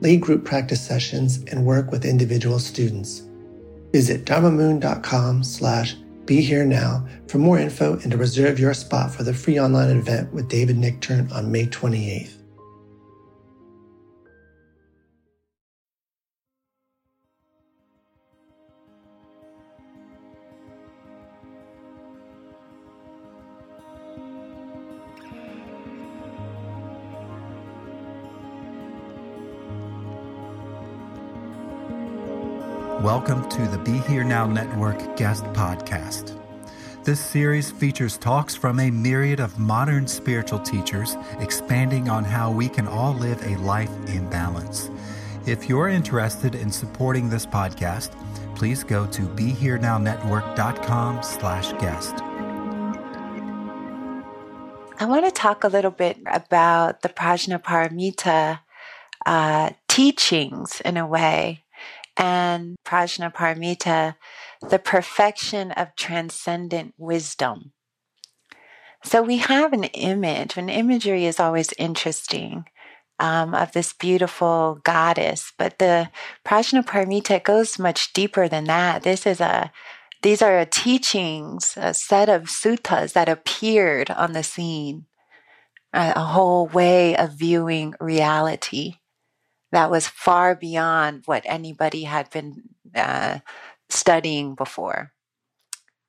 lead group practice sessions, and work with individual students. Visit dharmamoon.com slash be here now for more info and to reserve your spot for the free online event with David Nichtern on May 28th. Welcome to the Be Here Now Network guest podcast. This series features talks from a myriad of modern spiritual teachers expanding on how we can all live a life in balance. If you're interested in supporting this podcast, please go to BeHereNowNetwork.com slash guest. I want to talk a little bit about the Prajnaparamita uh, teachings in a way and Prajnaparamita, the perfection of transcendent wisdom. So we have an image, and imagery is always interesting. Um, of this beautiful goddess, but the Prajnaparamita goes much deeper than that. This is a these are teachings, a set of suttas that appeared on the scene, a, a whole way of viewing reality that was far beyond what anybody had been uh, studying before,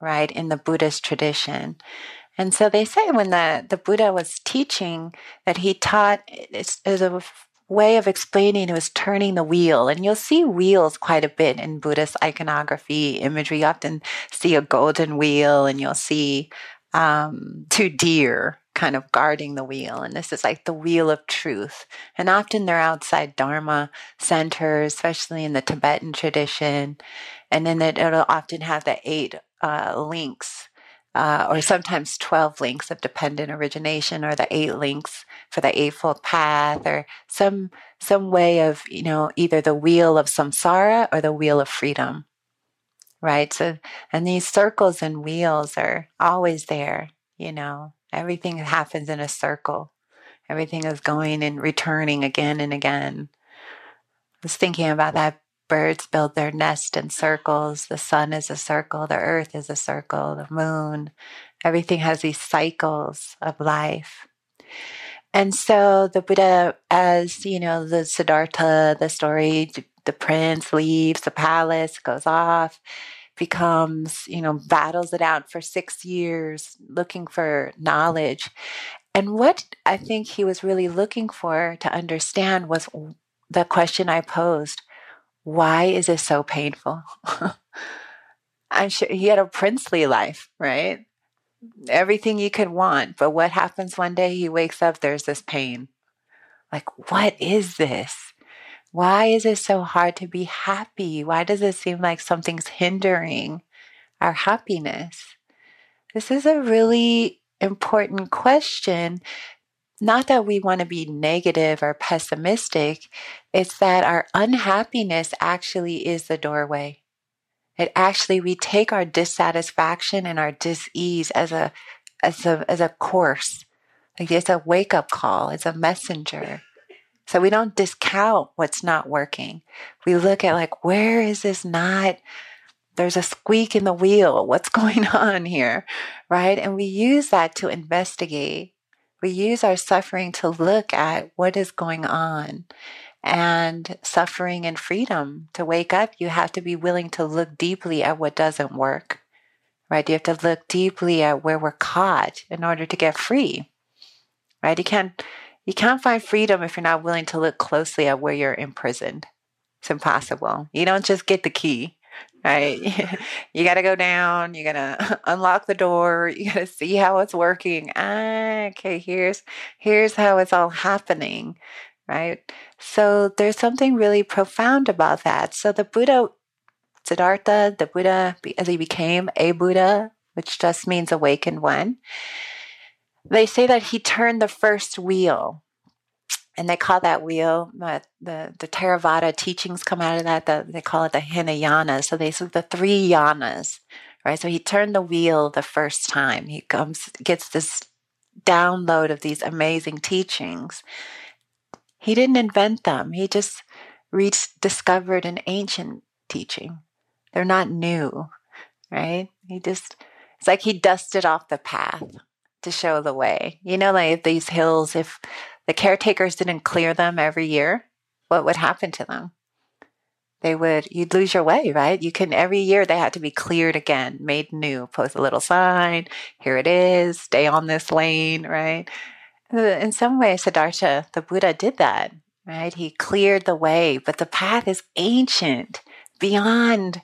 right, in the Buddhist tradition. And so they say when the, the Buddha was teaching that he taught as a way of explaining it was turning the wheel. And you'll see wheels quite a bit in Buddhist iconography, imagery. You often see a golden wheel and you'll see um, two deer kind of guarding the wheel. And this is like the wheel of truth. And often they're outside Dharma centers, especially in the Tibetan tradition. And then it, will often have the eight uh, links. Uh, or sometimes 12 links of dependent origination or the eight links for the eightfold path or some some way of you know either the wheel of samsara or the wheel of freedom right so and these circles and wheels are always there you know Everything happens in a circle. Everything is going and returning again and again. I was thinking about that. Birds build their nest in circles. The sun is a circle. The earth is a circle. The moon. Everything has these cycles of life. And so the Buddha, as you know, the Siddhartha, the story, the prince leaves the palace, goes off, becomes, you know, battles it out for six years looking for knowledge. And what I think he was really looking for to understand was the question I posed why is this so painful? I'm sure he had a princely life, right? everything you could want. But what happens one day? He wakes up, there's this pain. Like, what is this? Why is it so hard to be happy? Why does it seem like something's hindering our happiness? This is a really important question. Not that we want to be negative or pessimistic, it's that our unhappiness actually is the doorway. It actually, we take our dissatisfaction and our dis-ease as a, as a, as a course. Like it's a wake up call. It's a messenger. So we don't discount what's not working. We look at like, where is this not? There's a squeak in the wheel. What's going on here? Right. And we use that to investigate. We use our suffering to look at what is going on and suffering and freedom. To wake up, you have to be willing to look deeply at what doesn't work, right? You have to look deeply at where we're caught in order to get free, right? You can't you can't find freedom if you're not willing to look closely at where you're imprisoned. It's impossible. You don't just get the key, right? you got to go down. You got to unlock the door. You got to see how it's working. Ah, okay, here's here's how it's all happening, right? So there's something really profound about that. So the Buddha, Siddhartha, the Buddha, as he became a Buddha, which just means awakened one they say that he turned the first wheel and they call that wheel uh, the the Theravada teachings come out of that. The, they call it the Hinayana. So they say the three yanas, right? So he turned the wheel the first time. He comes gets this download of these amazing teachings. He didn't invent them. He just rediscovered an ancient teaching. They're not new, right? He just it's like he dusted off the path to show the way. You know, like these hills, if the caretakers didn't clear them every year, what would happen to them? They would, you'd lose your way, right? You can, every year they had to be cleared again, made new, post a little sign, here it is, stay on this lane, right? In some ways, Siddhartha, the Buddha, did that, right? He cleared the way, but the path is ancient, beyond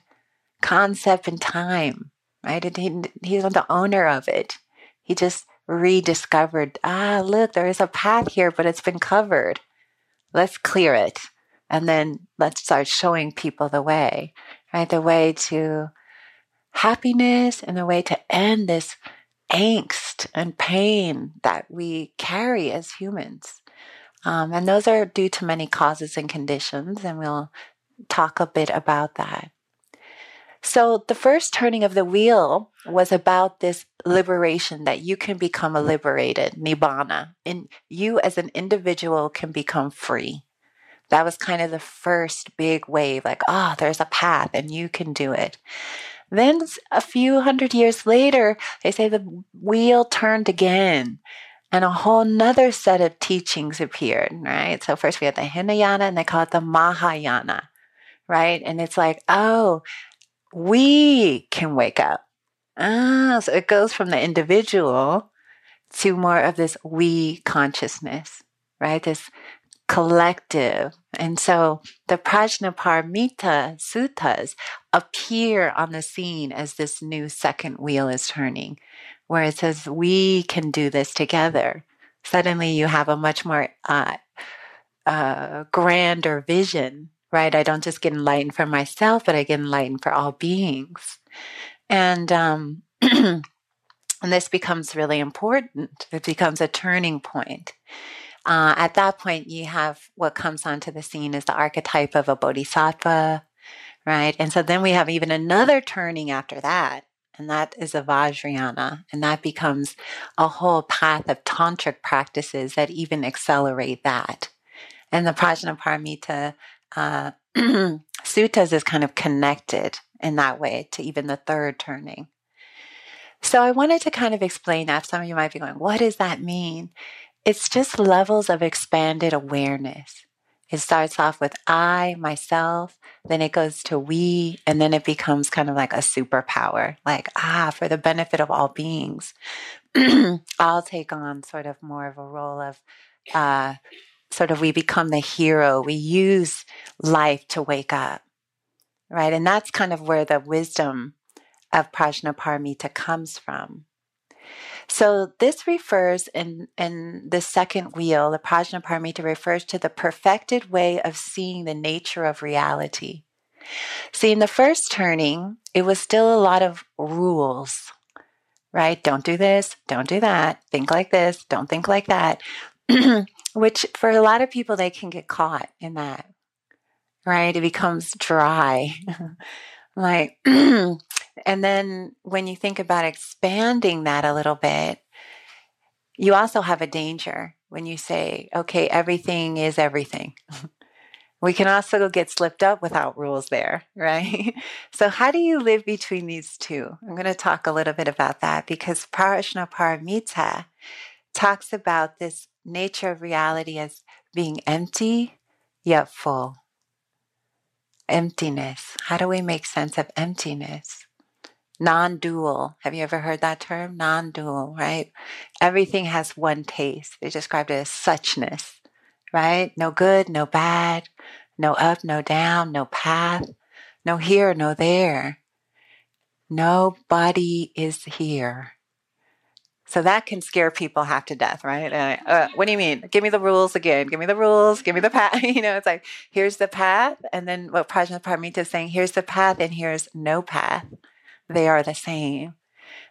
concept and time, right? And he, he's not the owner of it. He just rediscovered, ah, look, there is a path here, but it's been covered. Let's clear it. And then let's start showing people the way, right? The way to happiness and the way to end this angst and pain that we carry as humans. Um, and those are due to many causes and conditions, and we'll talk a bit about that. So the first turning of the wheel was about this liberation that you can become a liberated nibbana and you as an individual can become free. That was kind of the first big wave like, oh, there's a path and you can do it. Then a few hundred years later, they say the wheel turned again and a whole nother set of teachings appeared, right? So first we had the Hinayana and they call it the Mahayana, right? And it's like, oh, we can wake up. Ah, so it goes from the individual to more of this we consciousness, right? This collective. And so the Prajnaparamita suttas appear on the scene as this new second wheel is turning, where it says, we can do this together. Suddenly you have a much more uh, uh, grander vision right? I don't just get enlightened for myself, but I get enlightened for all beings. And, um, and this becomes really important. It becomes a turning point. Uh, at that point, you have what comes onto the scene is the archetype of a bodhisattva, right? And so then we have even another turning after that, and that is a Vajrayana, and that becomes a whole path of tantric practices that even accelerate that. And the Prajnaparamita uh, suttas is kind of connected in that way to even the third turning. So I wanted to kind of explain that. Some of you might be going, what does that mean? It's just levels of expanded awareness. It starts off with I, myself, then it goes to we, and then it becomes kind of like a superpower, like, ah, for the benefit of all beings. I'll take on sort of more of a role of uh, sort of we become the hero. We use life to wake up, right? And that's kind of where the wisdom of Prajnaparamita comes from. So this refers in in the second wheel, the Prajnaparamita refers to the perfected way of seeing the nature of reality. See, in the first turning, it was still a lot of rules, right? Don't do this, don't do that, think like this, don't think like that. Which for a lot of people, they can get caught in that, right? It becomes dry. like, and then when you think about expanding that a little bit, you also have a danger when you say, okay, everything is everything. we can also get slipped up without rules there, right? so, how do you live between these two? I'm going to talk a little bit about that because Prajnaparamita talks about this nature of reality as being empty yet full. Emptiness. How do we make sense of emptiness? Non dual. Have you ever heard that term? Non dual, right? Everything has one taste. They described it as suchness, right? No good, no bad, no up, no down, no path, no here, no there. Nobody is here. So that can scare people half to death, right? Uh, uh, what do you mean? Give me the rules again. Give me the rules. Give me the path. you know, it's like, here's the path. And then what Prajnaparamita is saying, here's the path and here's no path. They are the same.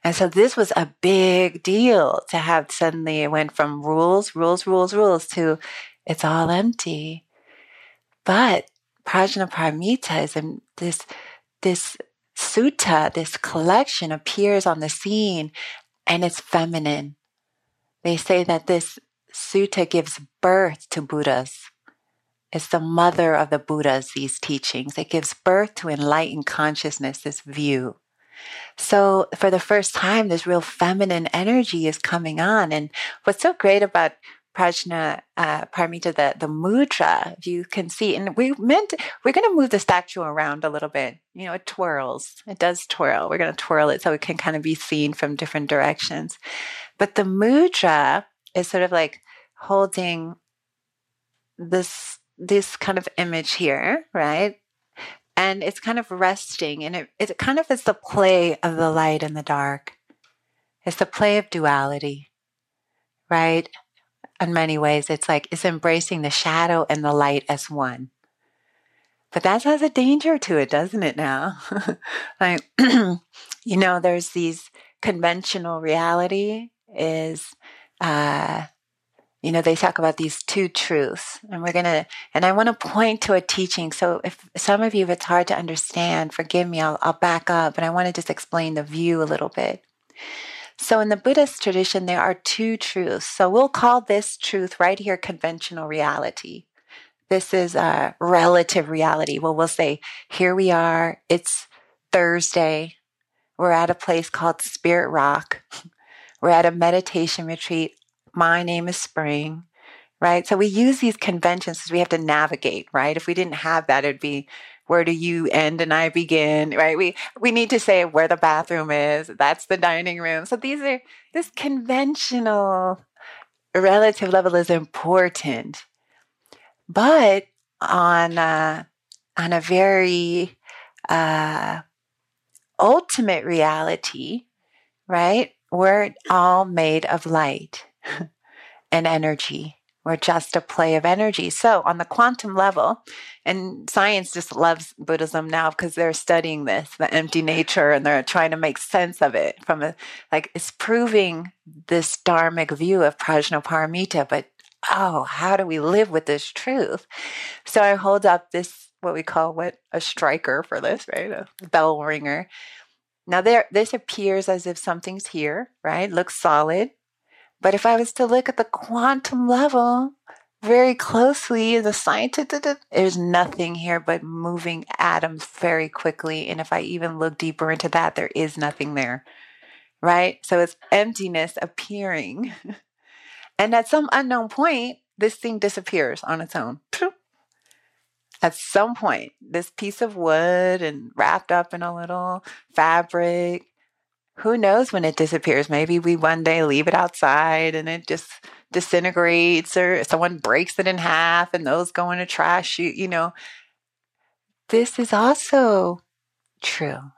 And so this was a big deal to have suddenly it went from rules, rules, rules, rules to it's all empty. But Prajnaparamita is in this, this sutta, this collection appears on the scene and it's feminine. They say that this sutta gives birth to Buddhas. It's the mother of the Buddhas, these teachings. It gives birth to enlightened consciousness, this view. So, for the first time, this real feminine energy is coming on. And what's so great about Prajna uh, Paramita, the, the mudra, if you can see, and we meant, we're going to move the statue around a little bit. You know, it twirls. It does twirl. We're going to twirl it so it can kind of be seen from different directions. But the mudra is sort of like holding this, this kind of image here, right? And it's kind of resting and it, it kind of is the play of the light and the dark. It's the play of duality, right? In many ways, it's like it's embracing the shadow and the light as one. But that has a danger to it, doesn't it now? like, you know, there's these conventional reality is, uh, you know, they talk about these two truths, and we're gonna, and I want to point to a teaching. So, if some of you, if it's hard to understand, forgive me, I'll, I'll back up, but I want to just explain the view a little bit. So, in the Buddhist tradition, there are two truths. So, we'll call this truth right here conventional reality. This is a relative reality. Well, we'll say, here we are, it's Thursday. We're at a place called Spirit Rock. We're at a meditation retreat. My name is Spring, right? So, we use these conventions because we have to navigate, right? If we didn't have that, it'd be where do you end and I begin, right? We we need to say where the bathroom is. That's the dining room. So these are this conventional relative level is important, but on a, on a very uh, ultimate reality, right? We're all made of light and energy. We're just a play of energy. So, on the quantum level, and science just loves Buddhism now because they're studying this, the empty nature, and they're trying to make sense of it from a like it's proving this dharmic view of prajnaparamita. But oh, how do we live with this truth? So, I hold up this what we call what a striker for this, right? A bell ringer. Now, there, this appears as if something's here, right? Looks solid but if I was to look at the quantum level very closely, the scientist, there's nothing here but moving atoms very quickly. And if I even look deeper into that, there is nothing there. Right? So it's emptiness appearing. And at some unknown point, this thing disappears on its own. At some point, this piece of wood and wrapped up in a little fabric who knows when it disappears? Maybe we one day leave it outside and it just disintegrates, or someone breaks it in half and those go in a trash chute. You know, this is also true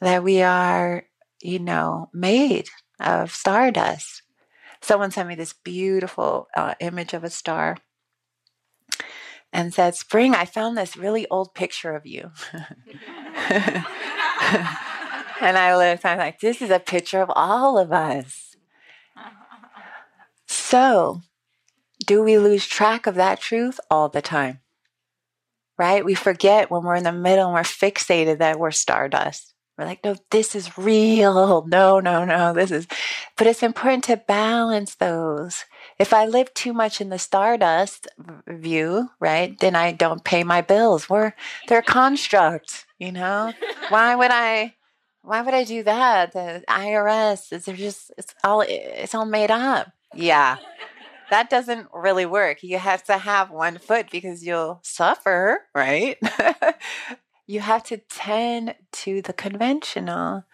that we are, you know, made of stardust. Someone sent me this beautiful uh, image of a star and said, Spring, I found this really old picture of you. and I looked, I'm like, this is a picture of all of us. So, do we lose track of that truth all the time? Right? We forget when we're in the middle and we're fixated that we're stardust. We're like, no, this is real. No, no, no, this is. But it's important to balance those. If I live too much in the stardust view, right, then I don't pay my bills. We're, they're constructs, you know? Why would I? Why would I do that? The IRS is they're just it's all it's all made up. Yeah that doesn't really work. You have to have one foot because you'll suffer, right? you have to tend to the conventional.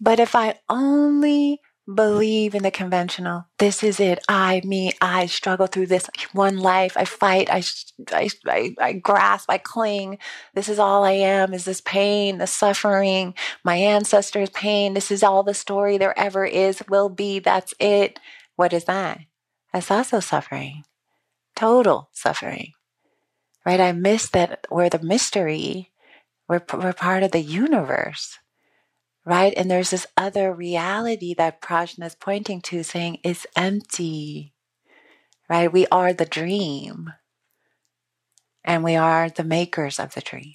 But if I only believe in the conventional, this is it. I, me, I struggle through this one life. I fight. I, I, I, I grasp. I cling. This is all I am. Is this pain, the suffering, my ancestors' pain? This is all the story there ever is, will be. That's it. What is that? That's also suffering, total suffering, right? I miss that we're the mystery, we're, we're part of the universe, right? And there's this other reality that Prajna is pointing to, saying it's empty, right? We are the dream, and we are the makers of the dream.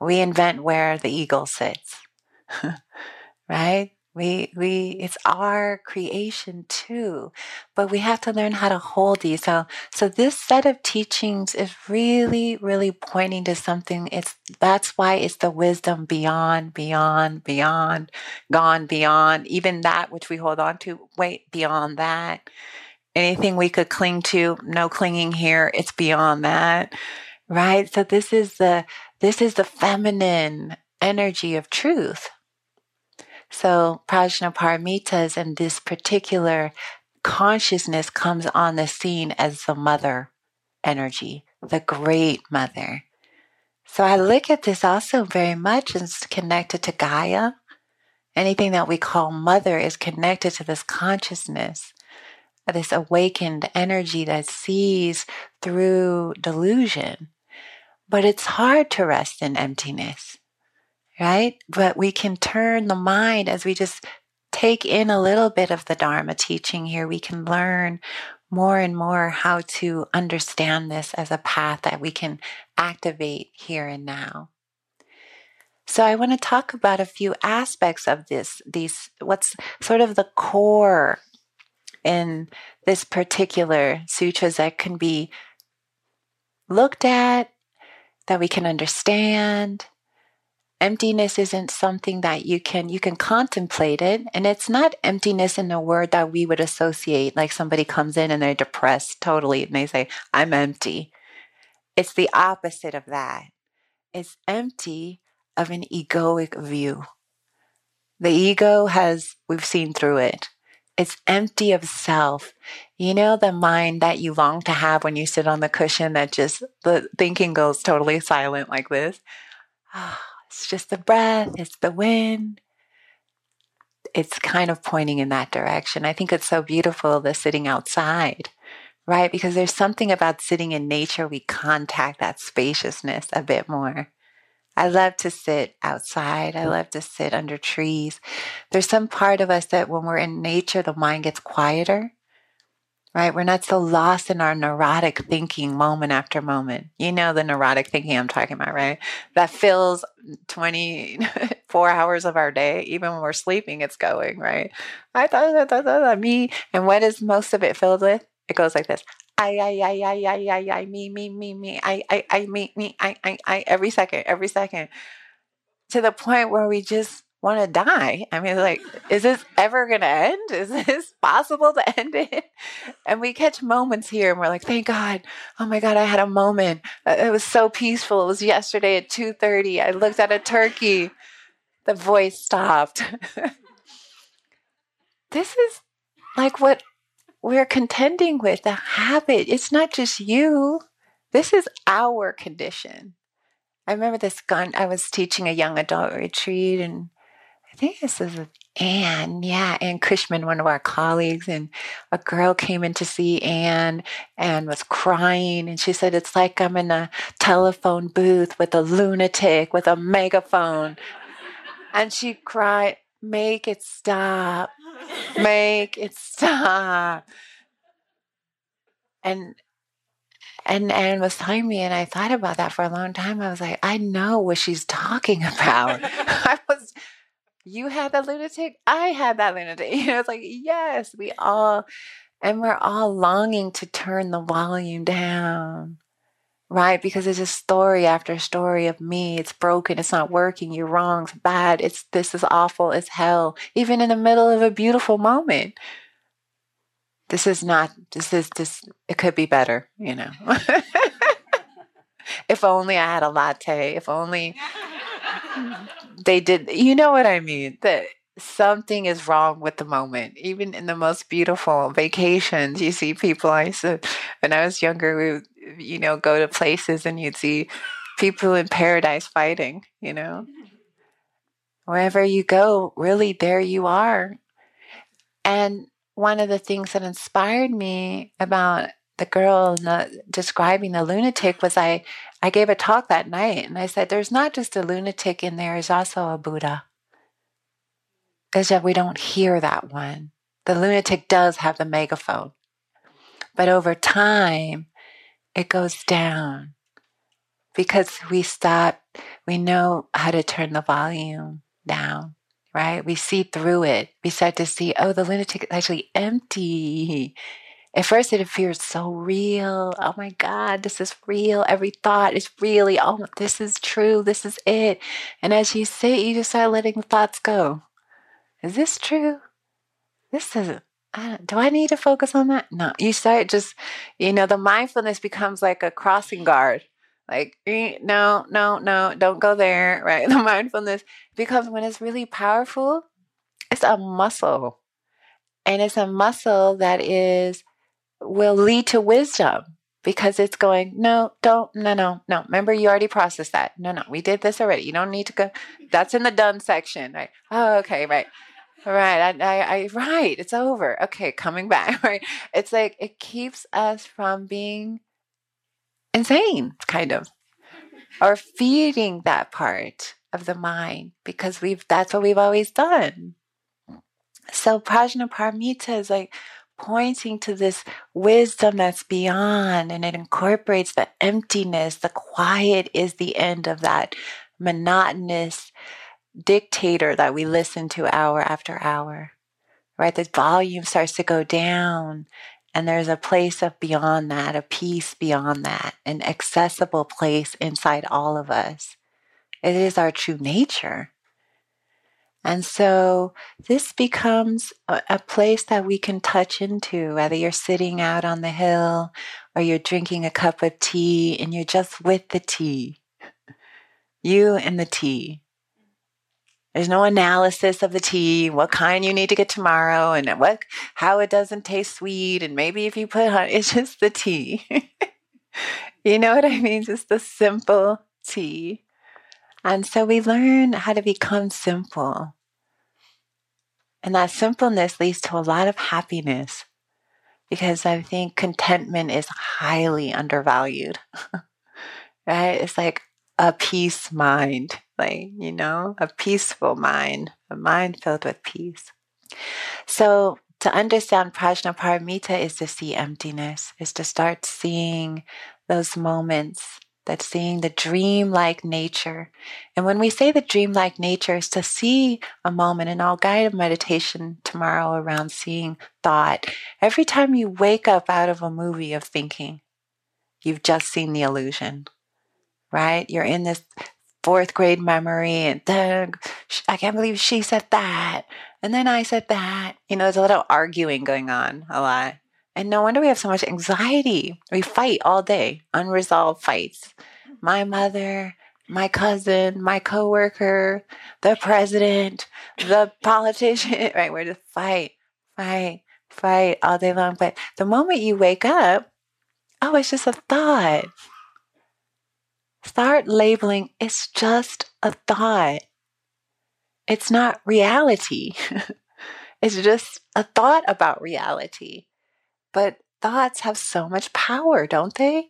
We invent where the eagle sits, right? We, we, it's our creation too, but we have to learn how to hold these. So, so this set of teachings is really, really pointing to something. It's, that's why it's the wisdom beyond, beyond, beyond, gone beyond, even that which we hold on to, wait, beyond that. Anything we could cling to, no clinging here. It's beyond that. Right. So this is the, this is the feminine energy of truth so Prajnaparamitas and this particular consciousness comes on the scene as the mother energy, the great mother. So I look at this also very much as connected to Gaia. Anything that we call mother is connected to this consciousness, this awakened energy that sees through delusion. But it's hard to rest in emptiness right? But we can turn the mind as we just take in a little bit of the Dharma teaching here. We can learn more and more how to understand this as a path that we can activate here and now. So I want to talk about a few aspects of this, these, what's sort of the core in this particular sutras that can be looked at, that we can understand, emptiness isn't something that you can you can contemplate it and it's not emptiness in a word that we would associate like somebody comes in and they're depressed totally and they say i'm empty it's the opposite of that it's empty of an egoic view the ego has we've seen through it it's empty of self. You know, the mind that you long to have when you sit on the cushion that just the thinking goes totally silent like this. It's just the breath, it's the wind. It's kind of pointing in that direction. I think it's so beautiful the sitting outside, right? Because there's something about sitting in nature, we contact that spaciousness a bit more. I love to sit outside. I love to sit under trees. There's some part of us that when we're in nature, the mind gets quieter right? We're not so lost in our neurotic thinking moment after moment. You know the neurotic thinking I'm talking about, right? That fills 24 hours of our day. Even when we're sleeping, it's going, right? I thought, that, that, me. And what is most of it filled with? It goes like this. I, I, I, I, I, I, I, me, me, me, me, I, I, I, me, me, I, I, I, every second, every second. To the point where we just want to die. I mean, like, is this ever going to end? Is this possible to end it? And we catch moments here and we're like, thank God. Oh my God, I had a moment. Uh, it was so peaceful. It was yesterday at 2.30. I looked at a turkey. The voice stopped. this is like what we're contending with, the habit. It's not just you. This is our condition. I remember this gun. I was teaching a young adult retreat and I think this is Anne, yeah, Anne Cushman, one of our colleagues, and a girl came in to see Anne and was crying. And she said, It's like I'm in a telephone booth with a lunatic with a megaphone. And she cried, Make it stop. Make it stop. And and Anne was telling me, and I thought about that for a long time. I was like, I know what she's talking about. I was you had that lunatic? I had that lunatic. You know it's like yes we all and we're all longing to turn the volume down right? Because it's just story after story of me. It's broken. It's not working. You're wrong. It's bad. It's this is awful it's hell even in the middle of a beautiful moment. This is not this is this it could be better you know? If only i had a latte. If only they did you know what i mean? That something is wrong with the moment. Even in the most beautiful vacations you see people i said when i was younger we would, you know go to places and you'd see people in paradise fighting you know? Wherever you go really there you are. And one of the things that inspired me about the girl the, describing the lunatic was I I gave a talk that night and I said there's not just a lunatic in there, there's also a Buddha. Is that we don't hear that one. The lunatic does have the megaphone. But over time, it goes down because we stop, we know how to turn the volume down, right? We see through it. We start to see, oh, the lunatic is actually empty. At first, it appears so real. Oh my God, this is real. Every thought is really, oh, this is true. This is it. And as you sit, you just start letting the thoughts go. Is this true? This isn't. do I need to focus on that? No. You start just, you know, the mindfulness becomes like a crossing guard. Like, eh, no, no, no, don't go there, right? The mindfulness becomes when it's really powerful, it's a muscle. And it's a muscle that is will lead to wisdom because it's going, no, don't, no, no, no. Remember, you already processed that. No, no, we did this already. You don't need to go. That's in the done section, right? Oh, okay, right. Right, I, I, I, right, it's over. Okay, coming back, right? It's like it keeps us from being insane, kind of, or feeding that part of the mind because we've that's what we've always done. So Prajnaparamita is like pointing to this wisdom that's beyond and it incorporates the emptiness. The quiet is the end of that monotonous dictator that we listen to hour after hour, right? The volume starts to go down and there's a place of beyond that, a peace beyond that, an accessible place inside all of us. It is our true nature. And so this becomes a, a, place that we can touch into, whether you're sitting out on the hill or you're drinking a cup of tea and you're just with the tea. You and the tea. There's no analysis of the tea, what kind you need to get tomorrow, and what how it doesn't taste sweet, and maybe if you put honey, it's just the tea. you know what I mean? Just the simple tea. And so we learn how to become simple. And that simpleness leads to a lot of happiness because I think contentment is highly undervalued. right? It's like a peace mind, like, you know, a peaceful mind, a mind filled with peace. So, to understand Prajnaparamita is to see emptiness, is to start seeing those moments that's seeing the dreamlike nature. And when we say the dreamlike nature is to see a moment, and I'll guide a meditation tomorrow around seeing thought. Every time you wake up out of a movie of thinking, you've just seen the illusion, right? You're in this fourth grade memory and I can't believe she said that. And then I said that. You know, there's a little arguing going on a lot. And no wonder we have so much anxiety. We fight all day, unresolved fights. My mother, my cousin, my coworker, the president, the politician, right? We're just fight, fight, fight all day long. But the moment you wake up, oh, it's just a thought. Start labeling it's just a thought. it's not reality. it's just a thought about reality. But thoughts have so much power, don't they?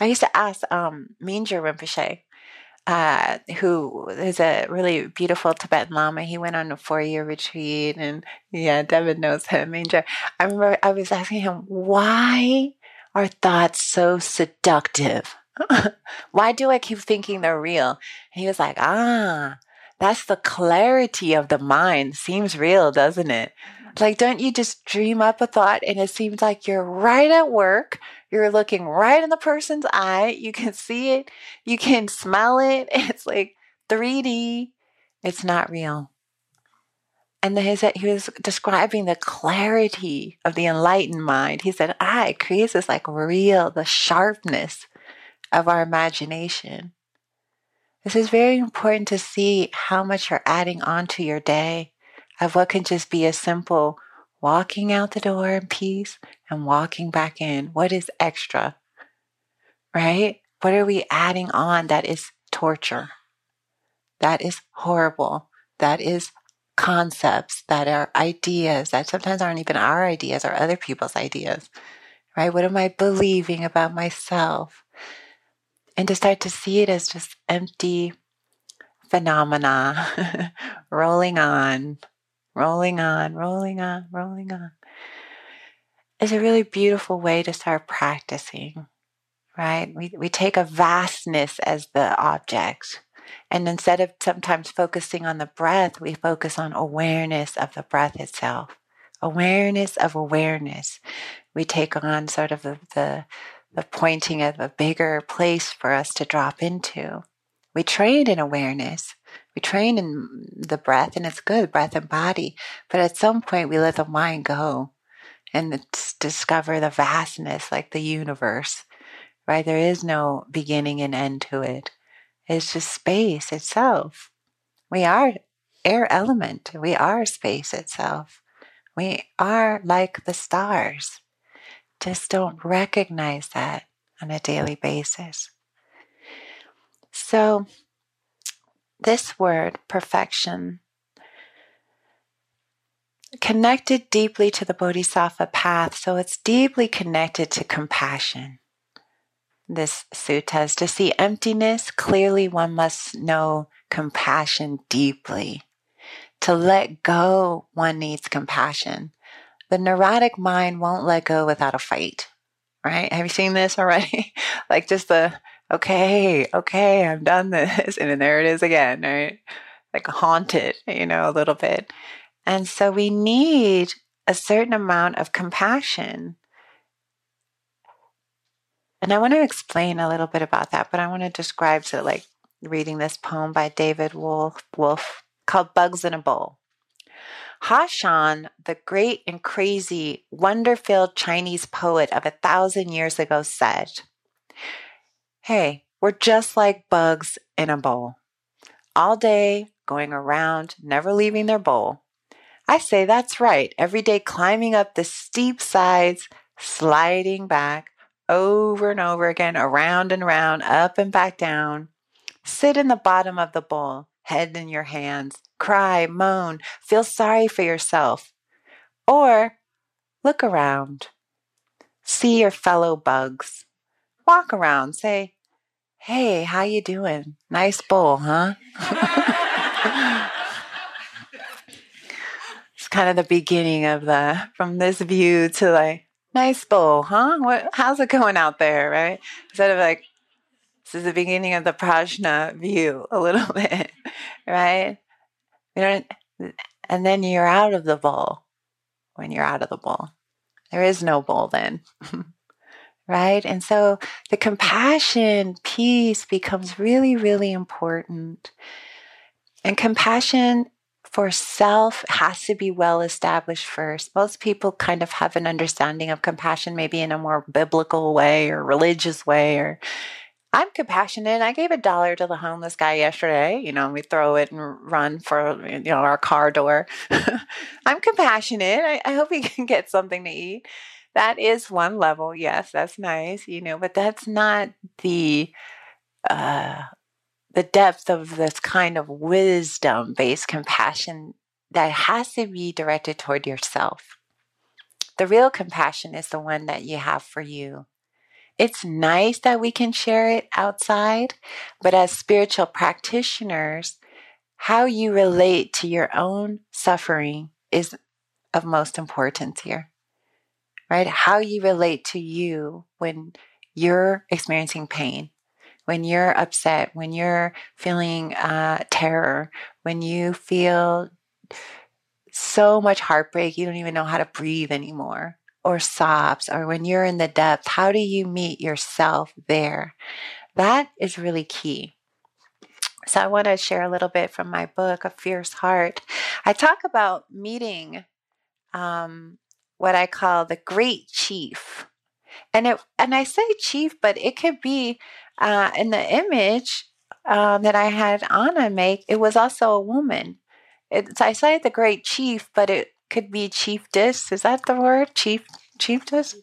I used to ask um, Mingyur Rinpoche, uh, who is a really beautiful Tibetan Lama. He went on a four year retreat, and yeah, Devin knows him. Mingyur. I remember I was asking him, why are thoughts so seductive? why do I keep thinking they're real? And he was like, ah, that's the clarity of the mind. Seems real, doesn't it? Like, don't you just dream up a thought and it seems like you're right at work? You're looking right in the person's eye. You can see it. You can smell it. It's like 3D. It's not real. And then he was describing the clarity of the enlightened mind. He said, ah, it creates this like real, the sharpness of our imagination. This is very important to see how much you're adding on to your day of what can just be a simple walking out the door in peace and walking back in. What is extra? Right? What are we adding on that is torture? That is horrible. That is concepts that are ideas that sometimes aren't even our ideas or other people's ideas. Right? What am I believing about myself? And to start to see it as just empty phenomena rolling on, rolling on, rolling on, rolling on is a really beautiful way to start practicing, right? We, we take a vastness as the object. And instead of sometimes focusing on the breath, we focus on awareness of the breath itself. Awareness of awareness. We take on sort of the, the, the pointing of a bigger place for us to drop into. We train in awareness. We train in the breath, and it's good, breath and body. But at some point, we let the mind go and discover the vastness, like the universe, right? There is no beginning and end to it. It's just space itself. We are air element. We are space itself. We are like the stars. Just don't recognize that on a daily basis. So, this word, perfection, connected deeply to the Bodhisattva path, so it's deeply connected to compassion. This sutta is to see emptiness clearly, one must know compassion deeply. To let go, one needs compassion. The neurotic mind won't let go without a fight, right? Have you seen this already? like just the okay, okay, I've done this. And then there it is again, right? Like haunted, you know, a little bit. And so we need a certain amount of compassion. And I want to explain a little bit about that, but I want to describe so like reading this poem by David Wolf, Wolf called Bugs in a Bowl. Han Shan, the great and crazy, wonder filled Chinese poet of a thousand years ago, said, Hey, we're just like bugs in a bowl. All day, going around, never leaving their bowl. I say that's right. Every day climbing up the steep sides, sliding back over and over again, around and around, up and back down. Sit in the bottom of the bowl, head in your hands, cry, moan, feel sorry for yourself. Or look around, see your fellow bugs walk around, say, "Hey, how you doing? Nice bowl, huh?" it's kind of the beginning of the from this view to like, "Nice bowl, huh? What? How's it going out there?" Right? Instead of like, this is the beginning of the prajna view a little bit, right? You know, and then you're out of the bowl when you're out of the bowl. There is no bowl then. right? And so the compassion piece becomes really, really important. And compassion for self has to be well established first. Most people kind of have an understanding of compassion, maybe in a more biblical way or religious way, or I'm compassionate. I gave a dollar to the homeless guy yesterday. You know, we throw it and run for you know our car door. I'm compassionate. I, I hope he can get something to eat that is one level. Yes, that's nice, you know, but that's not the uh the depth of this kind of wisdom based compassion that has to be directed toward yourself. The real compassion is the one that you have for you. It's nice that we can share it outside, but as spiritual practitioners, how you relate to your own suffering is of most importance here, right? How you relate to you when you're experiencing pain, when you're upset, when you're feeling uh, terror, when you feel so much heartbreak, you don't even know how to breathe anymore, or sobs, or when you're in the depths, how do you meet yourself there? That is really key. So, I want to share a little bit from my book, A Fierce Heart. I talk about meeting um, what I call the great chief. And it, and I say chief, but it could be uh, in the image uh, that I had Anna make. It was also a woman. It's, I say the great chief, but it could be chiefess. Is that the word? Chief, chiefess,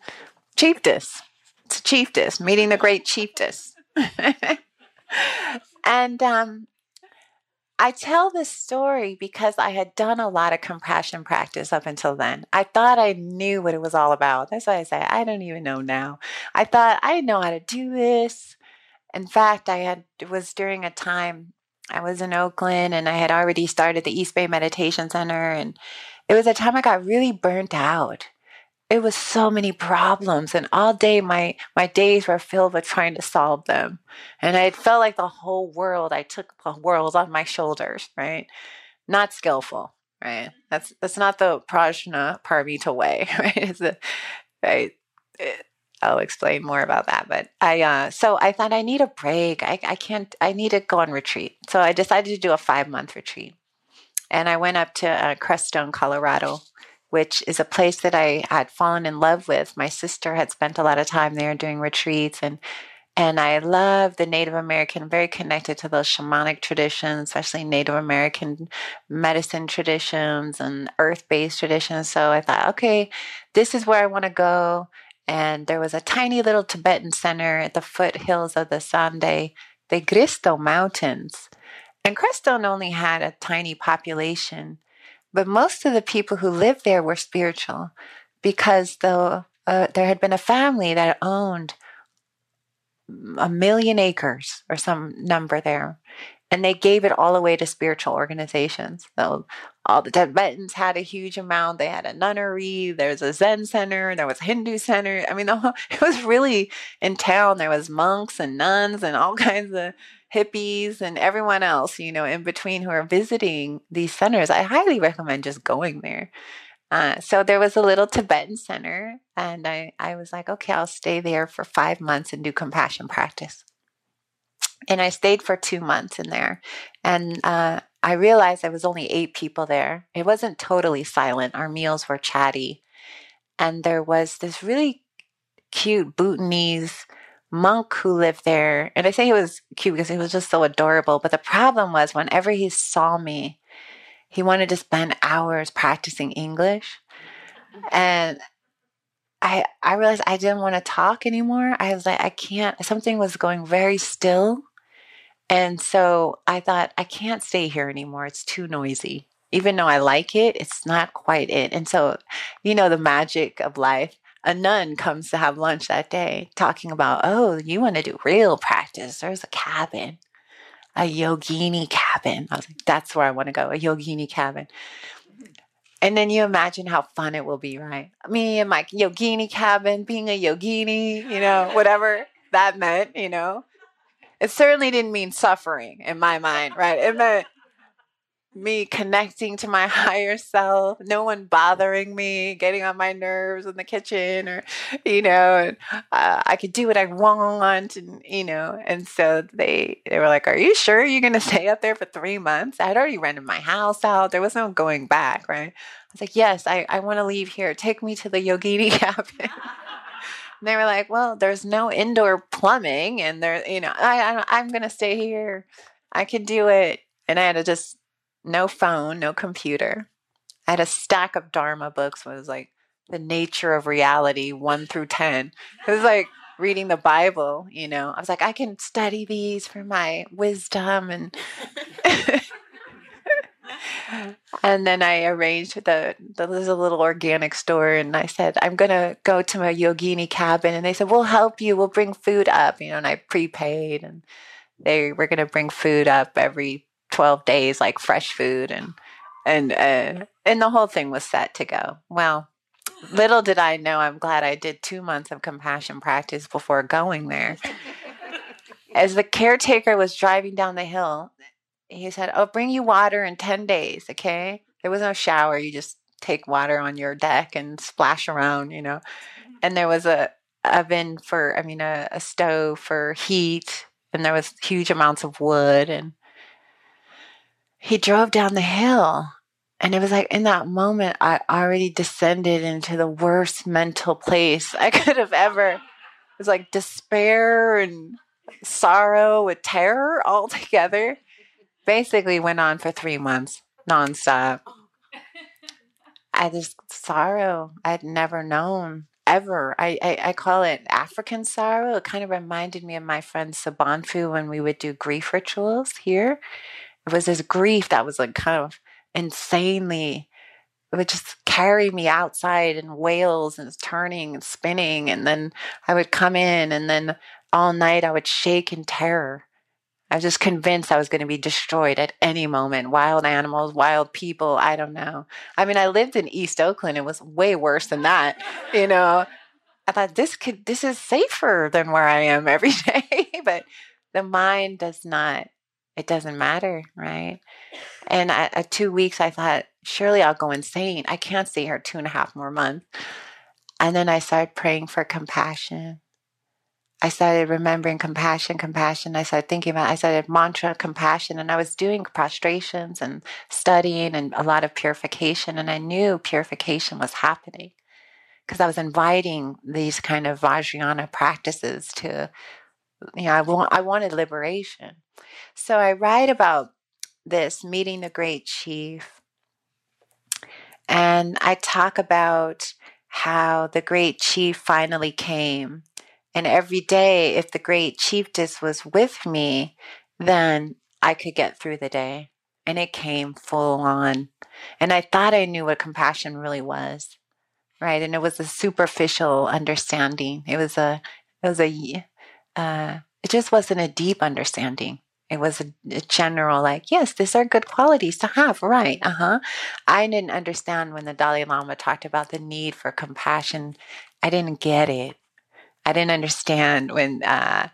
chiefess. It's a chiefess meeting the great chiefess. and um, I tell this story because I had done a lot of compassion practice up until then. I thought I knew what it was all about. That's why I say I don't even know now. I thought I know how to do this. In fact, I had it was during a time I was in Oakland and I had already started the East Bay Meditation Center and it was a time I got really burnt out it was so many problems and all day my my days were filled with trying to solve them and i felt like the whole world i took the world on my shoulders right not skillful right that's that's not the prajna paramita way right the right it, I'll explain more about that. But I, uh, so I thought I need a break. I, I can't, I need to go on retreat. So I decided to do a five month retreat. And I went up to uh, Crestone, Colorado, which is a place that I had fallen in love with. My sister had spent a lot of time there doing retreats and and I love the Native American, very connected to those shamanic traditions, especially Native American medicine traditions and earth based traditions. So I thought, okay, this is where I want to go. And there was a tiny little Tibetan center at the foothills of the Sangre de Cristo Mountains. And Crestone only had a tiny population. But most of the people who lived there were spiritual because the, uh, there had been a family that owned a million acres or some number there. And they gave it all away to spiritual organizations. So all the Tibetans had a huge amount. They had a nunnery. There's a Zen center. There was a Hindu center. I mean, it was really in town. There was monks and nuns and all kinds of hippies and everyone else, you know, in between who are visiting these centers, I highly recommend just going there. Uh, so there was a little Tibetan center, and I, I was like, okay, I'll stay there for five months and do compassion practice. And I stayed for two months in there. And uh, I realized there was only eight people there. It wasn't totally silent. Our meals were chatty. And there was this really cute Bhutanese monk who lived there. And I say he was cute because he was just so adorable. But the problem was, whenever he saw me, he wanted to spend hours practicing English. And I I realized I didn't want to talk anymore. I was like, I can't. Something was going very still. And so I thought, I can't stay here anymore. It's too noisy. Even though I like it, it's not quite it. And so, you know, the magic of life a nun comes to have lunch that day talking about, oh, you want to do real practice. There's a cabin, a yogini cabin. I was like, that's where I want to go, a yogini cabin. And then you imagine how fun it will be, right? Me and my yogini cabin, being a yogini, you know, whatever that meant, you know. It certainly didn't mean suffering in my mind, right? It meant me connecting to my higher self, no one bothering me, getting on my nerves in the kitchen, or you know, and, uh, I could do what I want, and you know, and so they they were like, "Are you sure you're going to stay up there for three months?" I'd already rented my house out; there was no going back, right? I was like, "Yes, I I want to leave here. Take me to the Yogini cabin." And they were like, "Well, there's no indoor plumbing, and there, you know, I, I I'm going to stay here. I can do it." And I had to just no phone, no computer. I had a stack of Dharma books. It was like the nature of reality, one through ten. It was like reading the Bible, you know. I was like, I can study these for my wisdom and and then I arranged the, the there's a little organic store and I said, I'm gonna go to my yogini cabin and they said, We'll help you, we'll bring food up, you know, and I prepaid and they were gonna bring food up every twelve days, like fresh food and and uh, and the whole thing was set to go. Well, little did I know, I'm glad I did two months of compassion practice before going there. As the caretaker was driving down the hill, he said, I'll bring you water in 10 days, okay? There was no shower. You just take water on your deck and splash around, you know. Mm-hmm. And there was a oven for, I mean, a, a stove for heat, and there was huge amounts of wood. And he drove down the hill. And it was like in that moment, I already descended into the worst mental place I could have ever. It was like despair and sorrow with terror all together basically went on for three months nonstop. Oh, I just sorrow I'd never known ever. I, I, I, call it African sorrow. It kind of reminded me of my friend Sobonfu when we would do grief rituals here. It was this grief that was like kind of insanely it would just carry me outside in wails and turning and spinning and then I would come in and then all night I would shake in terror I was just convinced I was going to be destroyed at any moment. Wild animals, wild people, I don't know. I mean, I lived in East Oakland. It was way worse than that, you know. I thought this could this is safer than where I am every day, but the mind does not it doesn't matter, right? And at, two weeks, I thought, surely I'll go insane. I can't see her two and a half more months. And then I started praying for compassion I started remembering compassion, compassion. I started thinking about, I started mantra compassion, and I was doing prostrations and studying and a lot of purification. And I knew purification was happening because I was inviting these kind of Vajrayana practices to, you know, I, want, I wanted liberation. So I write about this meeting the great chief, and I talk about how the great chief finally came and every day, if the great chiefess was with me, then I could get through the day. And it came full on. And I thought I knew what compassion really was. Right. And it was a superficial understanding. It was a, it was a, uh, it just wasn't a deep understanding. It was a, a, general, like, yes, these are good qualities to have. Right. Uh huh. I didn't understand when the Dalai Lama talked about the need for compassion. I didn't get it. I didn't understand when uh,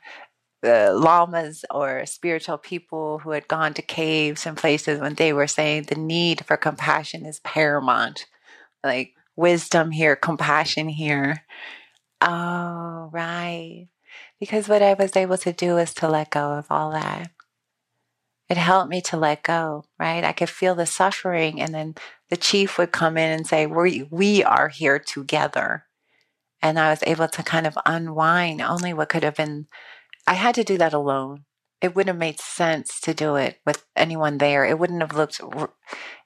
the lamas or spiritual people who had gone to caves and places when they were saying the need for compassion is paramount. Like wisdom here, compassion here. Oh, right. Because what I was able to do is to let go of all that. It helped me to let go, right? I could feel the suffering, and then the chief would come in and say, We, we are here together and I was able to kind of unwind only what could have been. I had to do that alone. It wouldn't have made sense to do it with anyone there. It wouldn't have looked.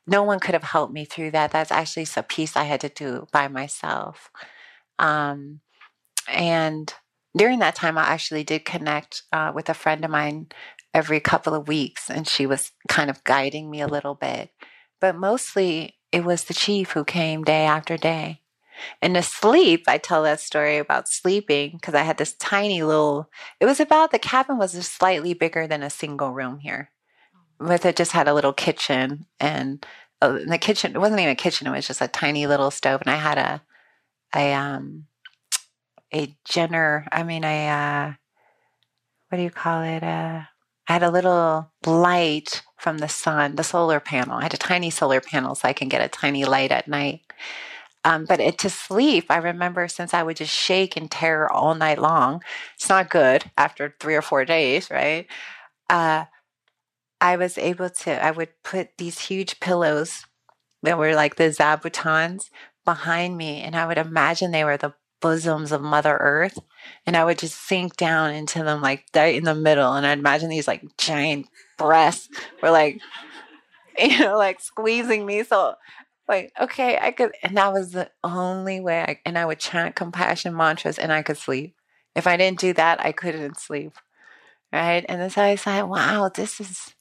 No one could have helped me through that. That's actually a piece I had to do by myself. Um, and during that time, I actually did connect uh, with a friend of mine every couple of weeks, and she was kind of guiding me a little bit. But mostly, it was the chief who came day after day. And to sleep, I tell that story about sleeping because I had this tiny little, it was about, the cabin was just slightly bigger than a single room here. With it just had a little kitchen and uh, in the kitchen, it wasn't even a kitchen, it was just a tiny little stove. And I had a, a, um, a Jenner, I mean, a, uh, what do you call it? Uh, I had a little light from the sun, the solar panel. I had a tiny solar panel so I can get a tiny light at night. Um, but it, to sleep, I remember since I would just shake in terror all night long, it's not good after three or four days, right? Uh, I was able to, I would put these huge pillows that were like the zabutons behind me, and I would imagine they were the bosoms of Mother Earth, and I would just sink down into them like right in the middle, and I'd imagine these like giant breasts were like, you know, like squeezing me. So like, okay, I could, and that was the only way. I, and I would chant compassion mantras and I could sleep. If I didn't do that, I couldn't sleep. Right. And then so I said, wow, this is,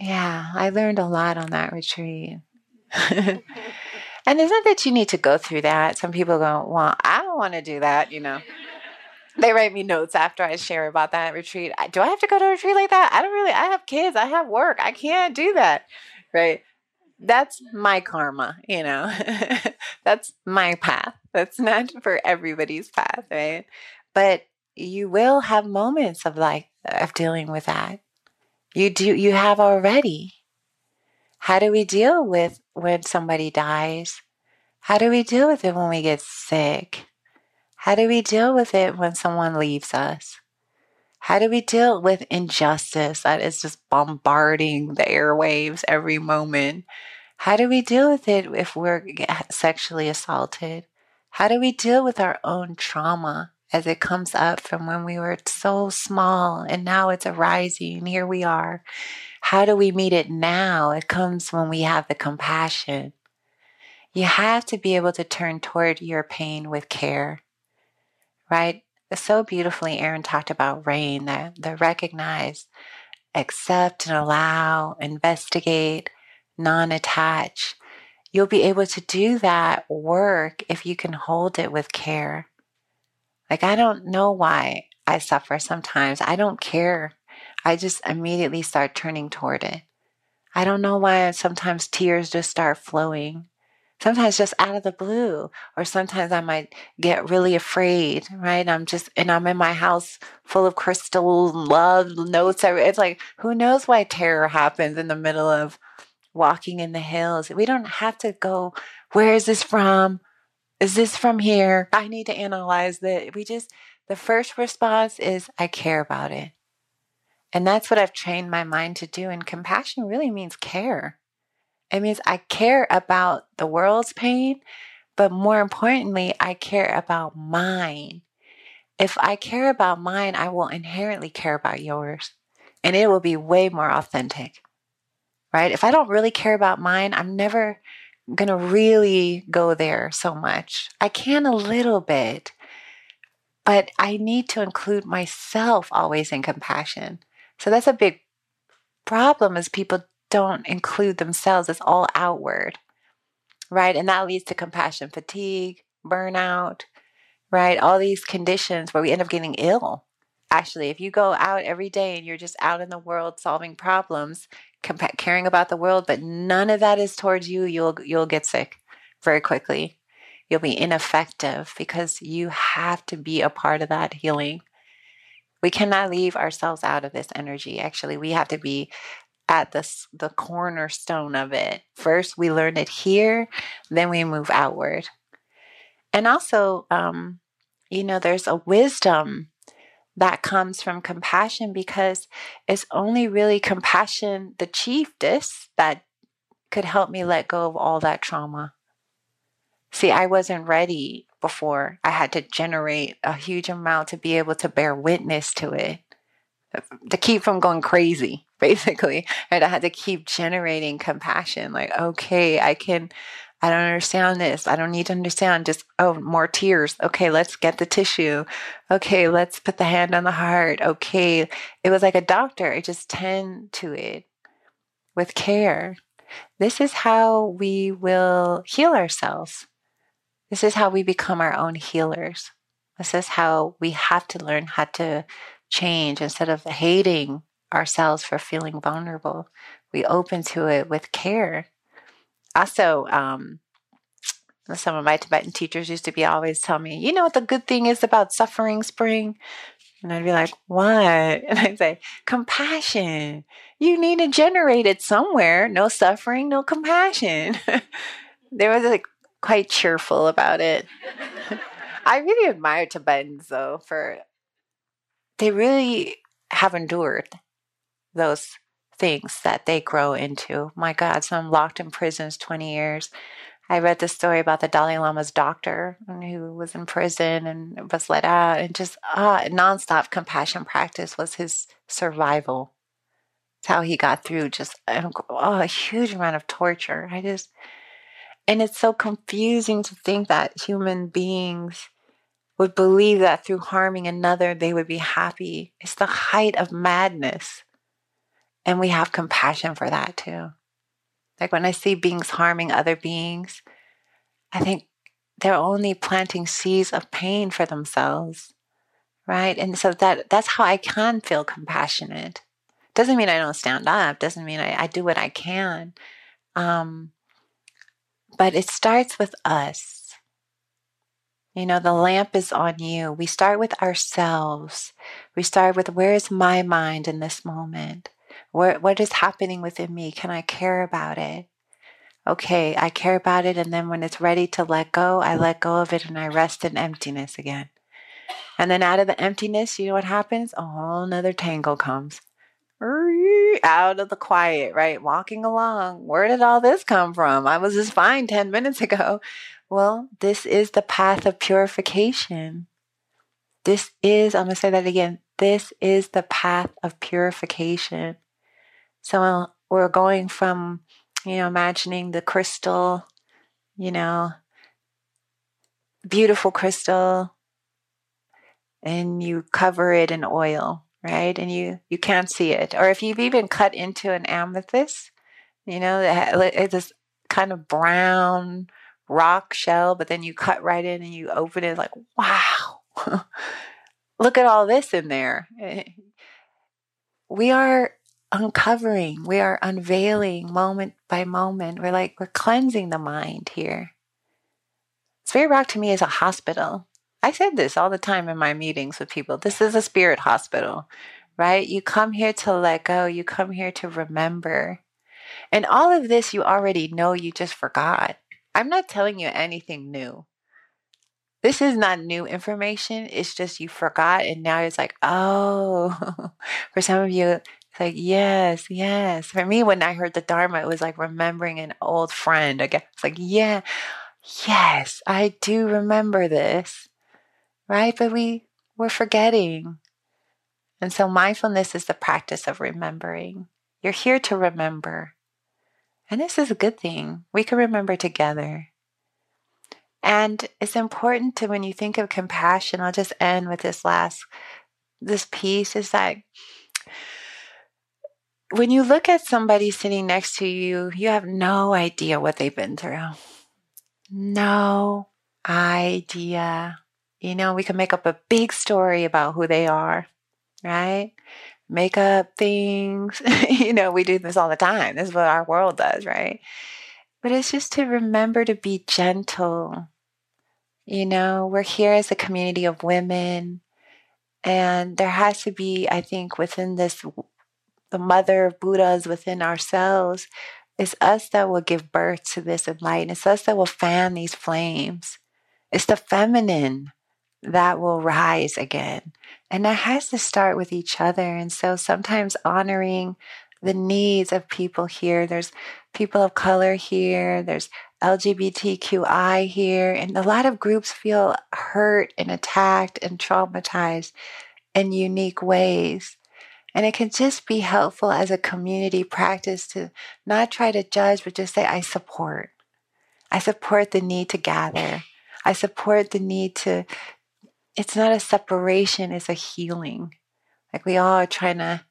yeah, I learned a lot on that retreat. and it's not that you need to go through that. Some people go, well, I don't want to do that, you know. they write me notes after I share about that retreat. Do I have to go to a retreat like that? I don't really, I have kids, I have work, I can't do that. Right that's my karma, you know. that's my path. That's not for everybody's path, right? But you will have moments of like of dealing with that. You do you have already. How do we deal with when somebody dies? How do we deal with it when we get sick? How do we deal with it when someone leaves us? How do we deal with injustice that is just bombarding the airwaves every moment? How do we deal with it if we're sexually assaulted? How do we deal with our own trauma as it comes up from when we were so small and now it's arising? Here we are. How do we meet it now? It comes when we have the compassion. You have to be able to turn toward your pain with care, right? So beautifully, Aaron talked about rain, the, the recognize, accept and allow, investigate, non attach. You'll be able to do that work if you can hold it with care. Like, I don't know why I suffer sometimes. I don't care. I just immediately start turning toward it. I don't know why sometimes tears just start flowing sometimes just out of the blue or sometimes i might get really afraid right? I'm just and i'm in my house full of crystal love notes it's like who knows why terror happens in the middle of walking in the hills? We don't have to go where is this from? Is this from here? I need to analyze that we just the first response is i care about it. And that's what i've trained my mind to do and compassion really means care it means I care about the world's pain, but more importantly, I care about mine. If I care about mine, I will inherently care about yours, and it will be way more authentic, right? If I don't really care about mine, I'm never going to really go there so much. I can a little bit, but I need to include myself always in compassion. So that's a big problem is people don't include themselves. It's all outward, right? And that leads to compassion fatigue, burnout, right? All these conditions where we end up getting ill. Actually, if you go out every day and you're just out in the world solving problems, caring about the world, but none of that is towards you, you'll you'll get sick very quickly. You'll be ineffective because you have to be a part of that healing. We cannot leave ourselves out of this energy. Actually, we have to be at the, the cornerstone of it. First, we learn it here, then we move outward. And also, um, you know, there's a wisdom that comes from compassion because it's only really compassion, the chiefess, that could help me let go of all that trauma. See, I wasn't ready before. I had to generate a huge amount to be able to bear witness to it, to keep from going crazy. basically. And I had to keep generating compassion. Like, okay, I can, I don't understand this. I don't need to understand. Just, oh, more tears. Okay, let's get the tissue. Okay, let's put the hand on the heart. Okay. It was like a doctor. I just tend to it with care. This is how we will heal ourselves. This is how we become our own healers. This is how we have to learn how to change instead of hating ourselves for feeling vulnerable. We open to it with care. Also, um, some of my Tibetan teachers used to be always tell me, you know what the good thing is about suffering, spring? And I'd be like, what? And I'd say, compassion. You need to generate it somewhere. No suffering, no compassion. they were like quite cheerful about it. I really admire Tibetans though for they really have endured those things that they grow into. My God, some locked in prisons 20 years. I read the story about the Dalai Lama's doctor who was in prison and was let out, and just uh, nonstop compassion practice was his survival. It's how he got through just oh, a huge amount of torture. I just, and it's so confusing to think that human beings would believe that through harming another, they would be happy. It's the height of madness. And we have compassion for that too. Like when I see beings harming other beings, I think they're only planting seeds of pain for themselves. Right. And so that that's how I can feel compassionate. Doesn't mean I don't stand up, doesn't mean I, I do what I can. Um, but it starts with us. You know, the lamp is on you. We start with ourselves. We start with where is my mind in this moment? Where, what is happening within me? Can I care about it? Okay, I care about it. And then when it's ready to let go, I let go of it and I rest in emptiness again. And then out of the emptiness, you know what happens? A whole nother tangle comes out of the quiet, right? Walking along. Where did all this come from? I was just fine 10 minutes ago. Well, this is the path of purification. This is, I'm going to say that again. This is the path of purification. So uh, we're going from, you know, imagining the crystal, you know, beautiful crystal, and you cover it in oil right? And you you can't see it. Or if you've even cut into an amethyst, you know, it's this kind of brown rock shell, but then you cut right in and you open it like, wow, look at all this in there. We are uncovering, we are unveiling moment by moment. We're like, we're cleansing the mind here. Spirit Rock to me is a hospital. I said this all the time in my meetings with people. This is a spirit hospital, right? You come here to let go, you come here to remember. And all of this you already know, you just forgot. I'm not telling you anything new. This is not new information. It's just you forgot. And now it's like, oh, for some of you, it's like, yes, yes. For me, when I heard the Dharma, it was like remembering an old friend. Again, it's like, yeah, yes, I do remember this right? But we we're forgetting. And so mindfulness is the practice of remembering. You're here to remember. And this is a good thing. We can remember together. And it's important to when you think of compassion, I'll just end with this last this piece is that when you look at somebody sitting next to you, you have no idea what they've been through. No idea. You know, we can make up a big story about who they are, right? Make up things. you know, we do this all the time. This is what our world does, right? But it's just to remember to be gentle. You know, we're here as a community of women, and there has to be, I think, within this, the mother of Buddhas within ourselves, it's us that will give birth to this light. It's us that will fan these flames. It's the feminine that will rise again. And that has to start with each other. And so sometimes honoring the needs of people here, there's people of color here, there's LGBTQI here, and a lot of groups feel hurt and attacked and traumatized in unique ways. And it can just be helpful as a community practice to not try to judge, but just say, I support. I support the need to gather. I support the need to it's not a separation, it's a healing. Like we all are trying to.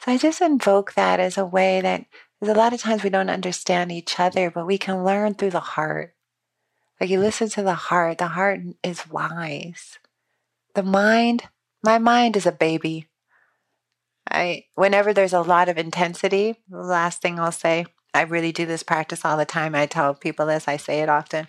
So I just invoke that as a way that there's a lot of times we don't understand each other, but we can learn through the heart. Like you listen to the heart, the heart is wise. The mind, my mind is a baby. I whenever there's a lot of intensity, the last thing I'll say, I really do this practice all the time. I tell people this, I say it often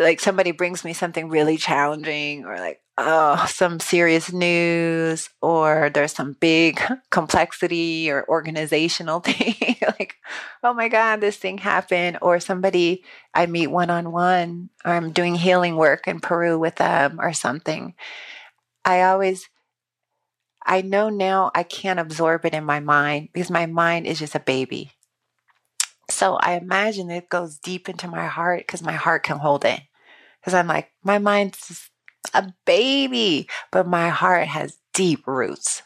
like somebody brings me something really challenging or like oh some serious news or there's some big complexity or organizational thing like oh my god this thing happened or somebody i meet one on one or i'm doing healing work in peru with them or something i always i know now i can't absorb it in my mind because my mind is just a baby so I imagine it goes deep into my heart because my heart can hold it. Because I'm like, my mind's a baby, but my heart has deep roots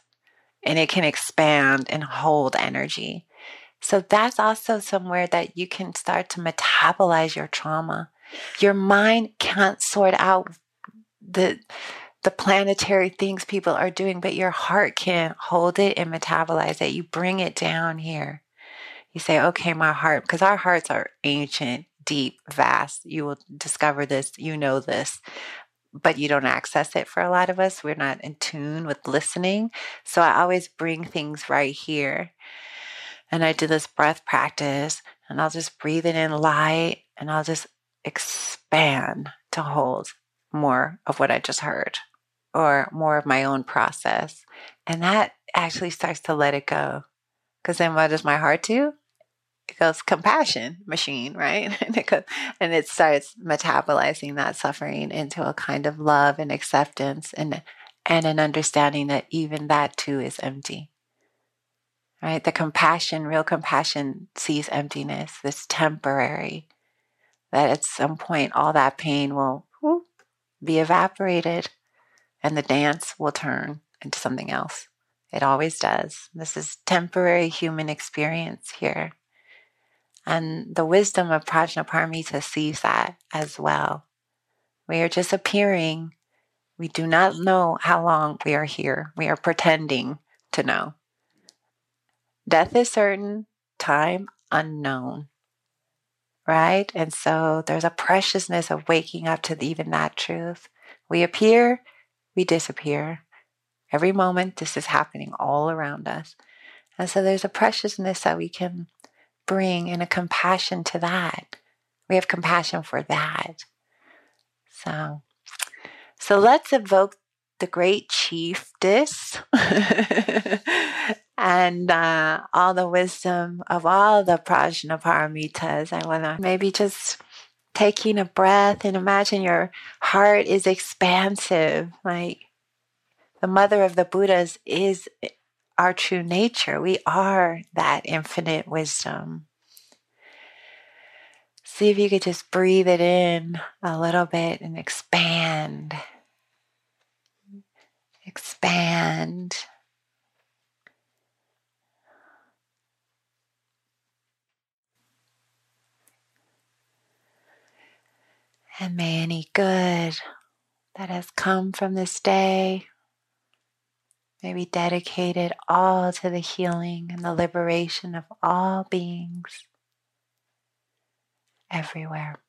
and it can expand and hold energy. So that's also somewhere that you can start to metabolize your trauma. Your mind can't sort out the the planetary things people are doing, but your heart can't hold it and metabolize it. You bring it down here. You say, okay, my heart, because our hearts are ancient, deep, vast. You will discover this, you know this, but you don't access it for a lot of us. We're not in tune with listening. So I always bring things right here. And I do this breath practice, and I'll just breathe it in light, and I'll just expand to hold more of what I just heard or more of my own process. And that actually starts to let it go. Because then what does my heart do? It goes compassion machine, right? and, it goes, and it starts metabolizing that suffering into a kind of love and acceptance and and an understanding that even that too is empty. Right? The compassion, real compassion sees emptiness, this temporary. That at some point all that pain will whoop, be evaporated and the dance will turn into something else. It always does. This is temporary human experience here. And the wisdom of Prajnaparamita sees that as well. We are just appearing. We do not know how long we are here. We are pretending to know. Death is certain, time unknown. Right? And so there's a preciousness of waking up to even that truth. We appear we disappear. Every moment, this is happening all around us. And so there's a preciousness that we can bring and a compassion to that. We have compassion for that. So, so let's evoke the great chiefess and uh, all the wisdom of all the prajnaparamitas. I want to maybe just taking a breath and imagine your heart is expansive. Like the mother of the Buddhas is our true nature. We are that infinite wisdom. See if you could just breathe it in a little bit and expand. Expand. And may any good that has come from this day May we dedicated all to the healing and the liberation of all beings everywhere.